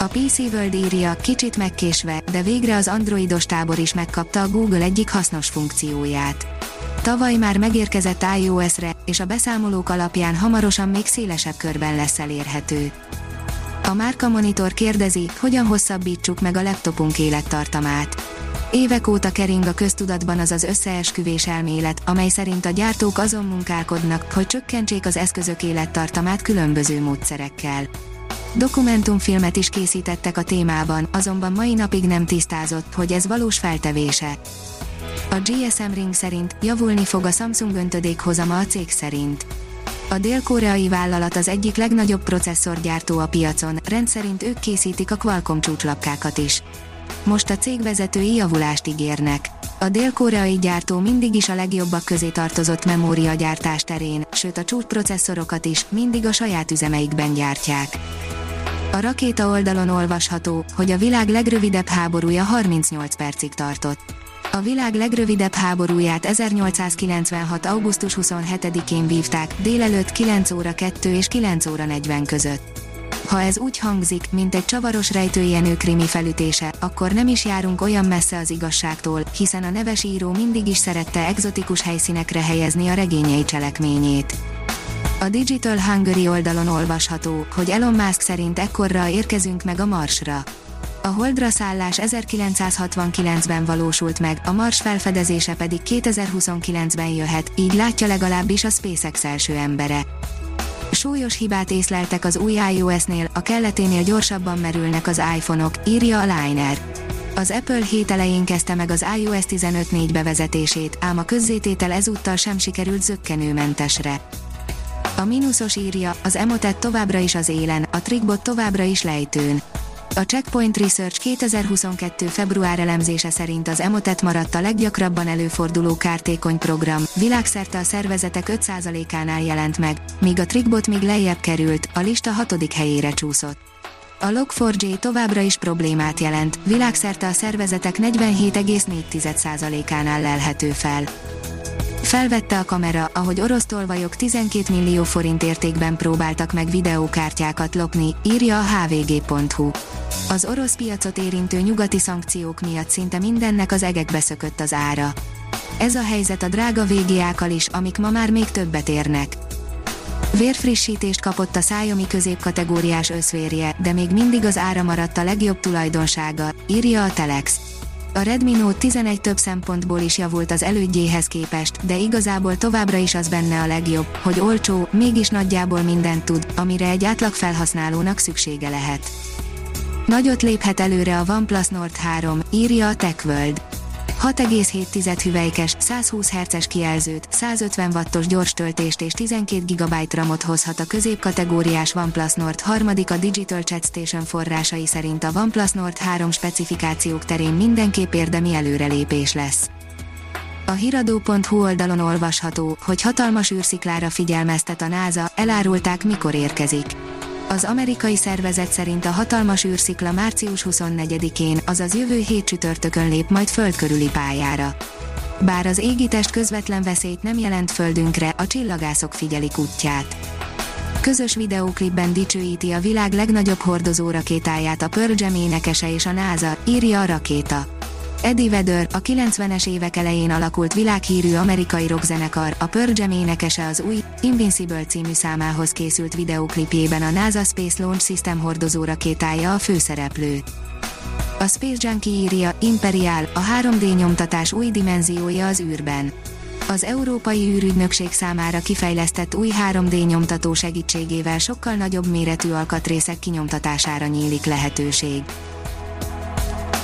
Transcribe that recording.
A PC World írja, kicsit megkésve, de végre az androidos tábor is megkapta a Google egyik hasznos funkcióját. Tavaly már megérkezett iOS-re, és a beszámolók alapján hamarosan még szélesebb körben lesz elérhető. A Márka Monitor kérdezi, hogyan hosszabbítsuk meg a laptopunk élettartamát. Évek óta kering a köztudatban az az összeesküvés elmélet, amely szerint a gyártók azon munkálkodnak, hogy csökkentsék az eszközök élettartamát különböző módszerekkel. Dokumentumfilmet is készítettek a témában, azonban mai napig nem tisztázott, hogy ez valós feltevése. A GSM Ring szerint javulni fog a Samsung öntödék a cég szerint. A dél-koreai vállalat az egyik legnagyobb processzorgyártó a piacon, rendszerint ők készítik a Qualcomm csúcslapkákat is. Most a cég vezetői javulást ígérnek. A dél-koreai gyártó mindig is a legjobbak közé tartozott memóriagyártás terén, sőt a csúcsprocesszorokat is mindig a saját üzemeikben gyártják. A rakéta oldalon olvasható, hogy a világ legrövidebb háborúja 38 percig tartott. A világ legrövidebb háborúját 1896. augusztus 27-én vívták, délelőtt 9 óra 2 és 9 óra 40 között. Ha ez úgy hangzik, mint egy csavaros rejtőjenő krimi felütése, akkor nem is járunk olyan messze az igazságtól, hiszen a neves író mindig is szerette egzotikus helyszínekre helyezni a regényei cselekményét. A Digital Hungary oldalon olvasható, hogy Elon Musk szerint ekkorra érkezünk meg a Marsra. A Holdra szállás 1969-ben valósult meg, a Mars felfedezése pedig 2029-ben jöhet, így látja legalábbis a SpaceX első embere. Súlyos hibát észleltek az új iOS-nél, a kelleténél gyorsabban merülnek az iPhone-ok, írja a Liner. Az Apple hét elején kezdte meg az iOS 15.4 bevezetését, ám a közzététel ezúttal sem sikerült zöggenőmentesre. A mínuszos írja, az Emotet továbbra is az élen, a Trickbot továbbra is lejtőn. A Checkpoint Research 2022. február elemzése szerint az Emotet maradt a leggyakrabban előforduló kártékony program, világszerte a szervezetek 5%-ánál jelent meg, míg a Trickbot még lejjebb került, a lista hatodik helyére csúszott. A Log4j továbbra is problémát jelent, világszerte a szervezetek 47,4%-ánál lelhető fel. Felvette a kamera, ahogy orosz tolvajok 12 millió forint értékben próbáltak meg videókártyákat lopni, írja a hvg.hu. Az orosz piacot érintő nyugati szankciók miatt szinte mindennek az egekbe szökött az ára. Ez a helyzet a drága VGA-kal is, amik ma már még többet érnek. Vérfrissítést kapott a szájomi középkategóriás összvérje, de még mindig az ára maradt a legjobb tulajdonsága, írja a Telex. A Redmi Note 11 több szempontból is javult az elődjéhez képest, de igazából továbbra is az benne a legjobb, hogy olcsó, mégis nagyjából mindent tud, amire egy átlag felhasználónak szüksége lehet. Nagyot léphet előre a OnePlus Nord 3, írja a TechWorld. 6,7 hüvelykes, 120 Hz-es kijelzőt, 150 wattos gyors töltést és 12 GB RAM-ot hozhat a középkategóriás OnePlus Nord 3 a Digital Chat Station forrásai szerint a OnePlus Nord 3 specifikációk terén mindenképp érdemi előrelépés lesz. A hiradó.hu oldalon olvasható, hogy hatalmas űrsziklára figyelmeztet a NASA, elárulták mikor érkezik. Az amerikai szervezet szerint a hatalmas űrszikla március 24-én, azaz jövő hét csütörtökön lép majd föld körüli pályára. Bár az égitest közvetlen veszélyt nem jelent földünkre, a csillagászok figyelik útját. Közös videóklipben dicsőíti a világ legnagyobb hordozó rakétáját a Pearl Jam énekese és a NASA, írja a rakéta. Eddie Vedder, a 90-es évek elején alakult világhírű amerikai rockzenekar, a Pearl Jam énekese az új, Invincible című számához készült videóklipjében a NASA Space Launch System hordozó rakétája a főszereplő. A Space Junkie írja, Imperial, a 3D nyomtatás új dimenziója az űrben. Az Európai űrügynökség számára kifejlesztett új 3D nyomtató segítségével sokkal nagyobb méretű alkatrészek kinyomtatására nyílik lehetőség.